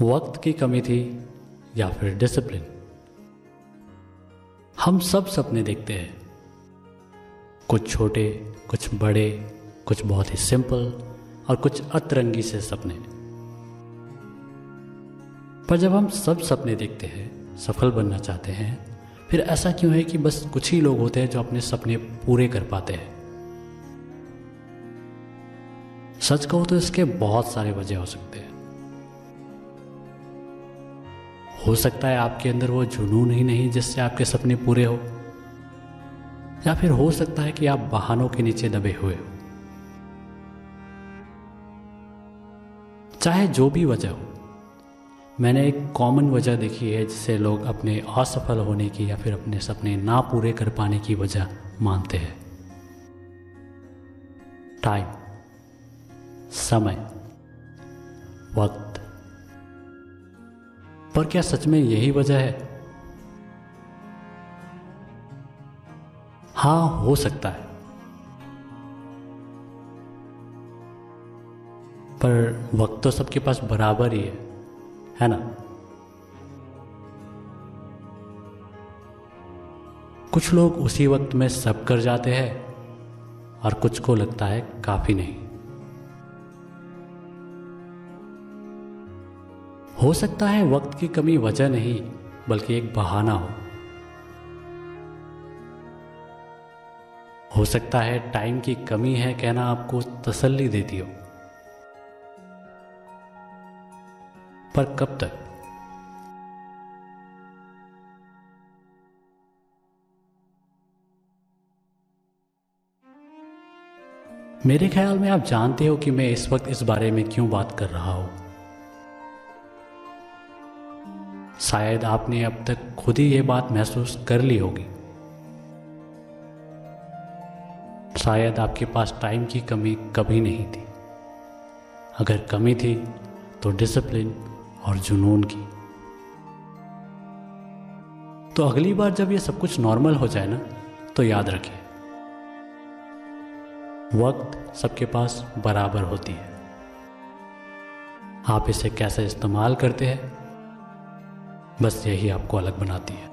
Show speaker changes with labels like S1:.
S1: वक्त की कमी थी या फिर डिसिप्लिन हम सब सपने देखते हैं। कुछ छोटे, कुछ बड़े, कुछ बहुत ही सिंपल और कुछ अतरंगी से सपने। पर जब हम सब सपने देखते हैं, सफल बनना चाहते हैं, फिर ऐसा क्यों है कि बस कुछ ही लोग होते हैं जो अपने सपने पूरे कर पाते हैं? सच कहो तो इसके बहुत सारे वजह हो सकते हैं। हो सकता है आपके अंदर वो जुनून ही नहीं जिससे आपके सपने पूरे हो। या फिर हो सकता है कि आप बहानों के नीचे दबे हुए हो। चाहे जो भी वजह हो, मैंने एक कॉमन वजह देखी है जिसे लोग अपने असफल होने की या फिर अपने सपने ना पूरे कर पाने की वजह मानते हैं। टाइम समय. वक्त. पर क्या सच में यही वजह है? हाँ, हो सकता है। पर वक्त तो सबके पास बराबर ही है है ना? कुछ लोग उसी वक्त में सब कर जाते हैं और कुछ को लगता है काफ़ी नहीं। हो सकता है वक्त की कमी वजह नहीं, बल्कि एक बहाना हो। हो सकता है टाइम की कमी है कहना आपको तसल्ली देती हो। पर कब तक? मेरे ख्याल में आप जानते हो कि मैं इस वक्त इस बारे में क्यों बात कर रहा हूँ। शायद आपने अब तक खुद ही ये बात महसूस कर ली होगी। शायद आपके पास टाइम की कमी कभी नहीं थी। अगर कमी थी तो डिसिप्लिन और जुनून की। तो अगली बार जब ये सब कुछ नॉर्मल हो जाए ना तो याद रखें। वक्त सबके पास बराबर होती है। आप इसे कैसे इस्तेमाल करते हैं? बस यही आपको अलग बनाती है।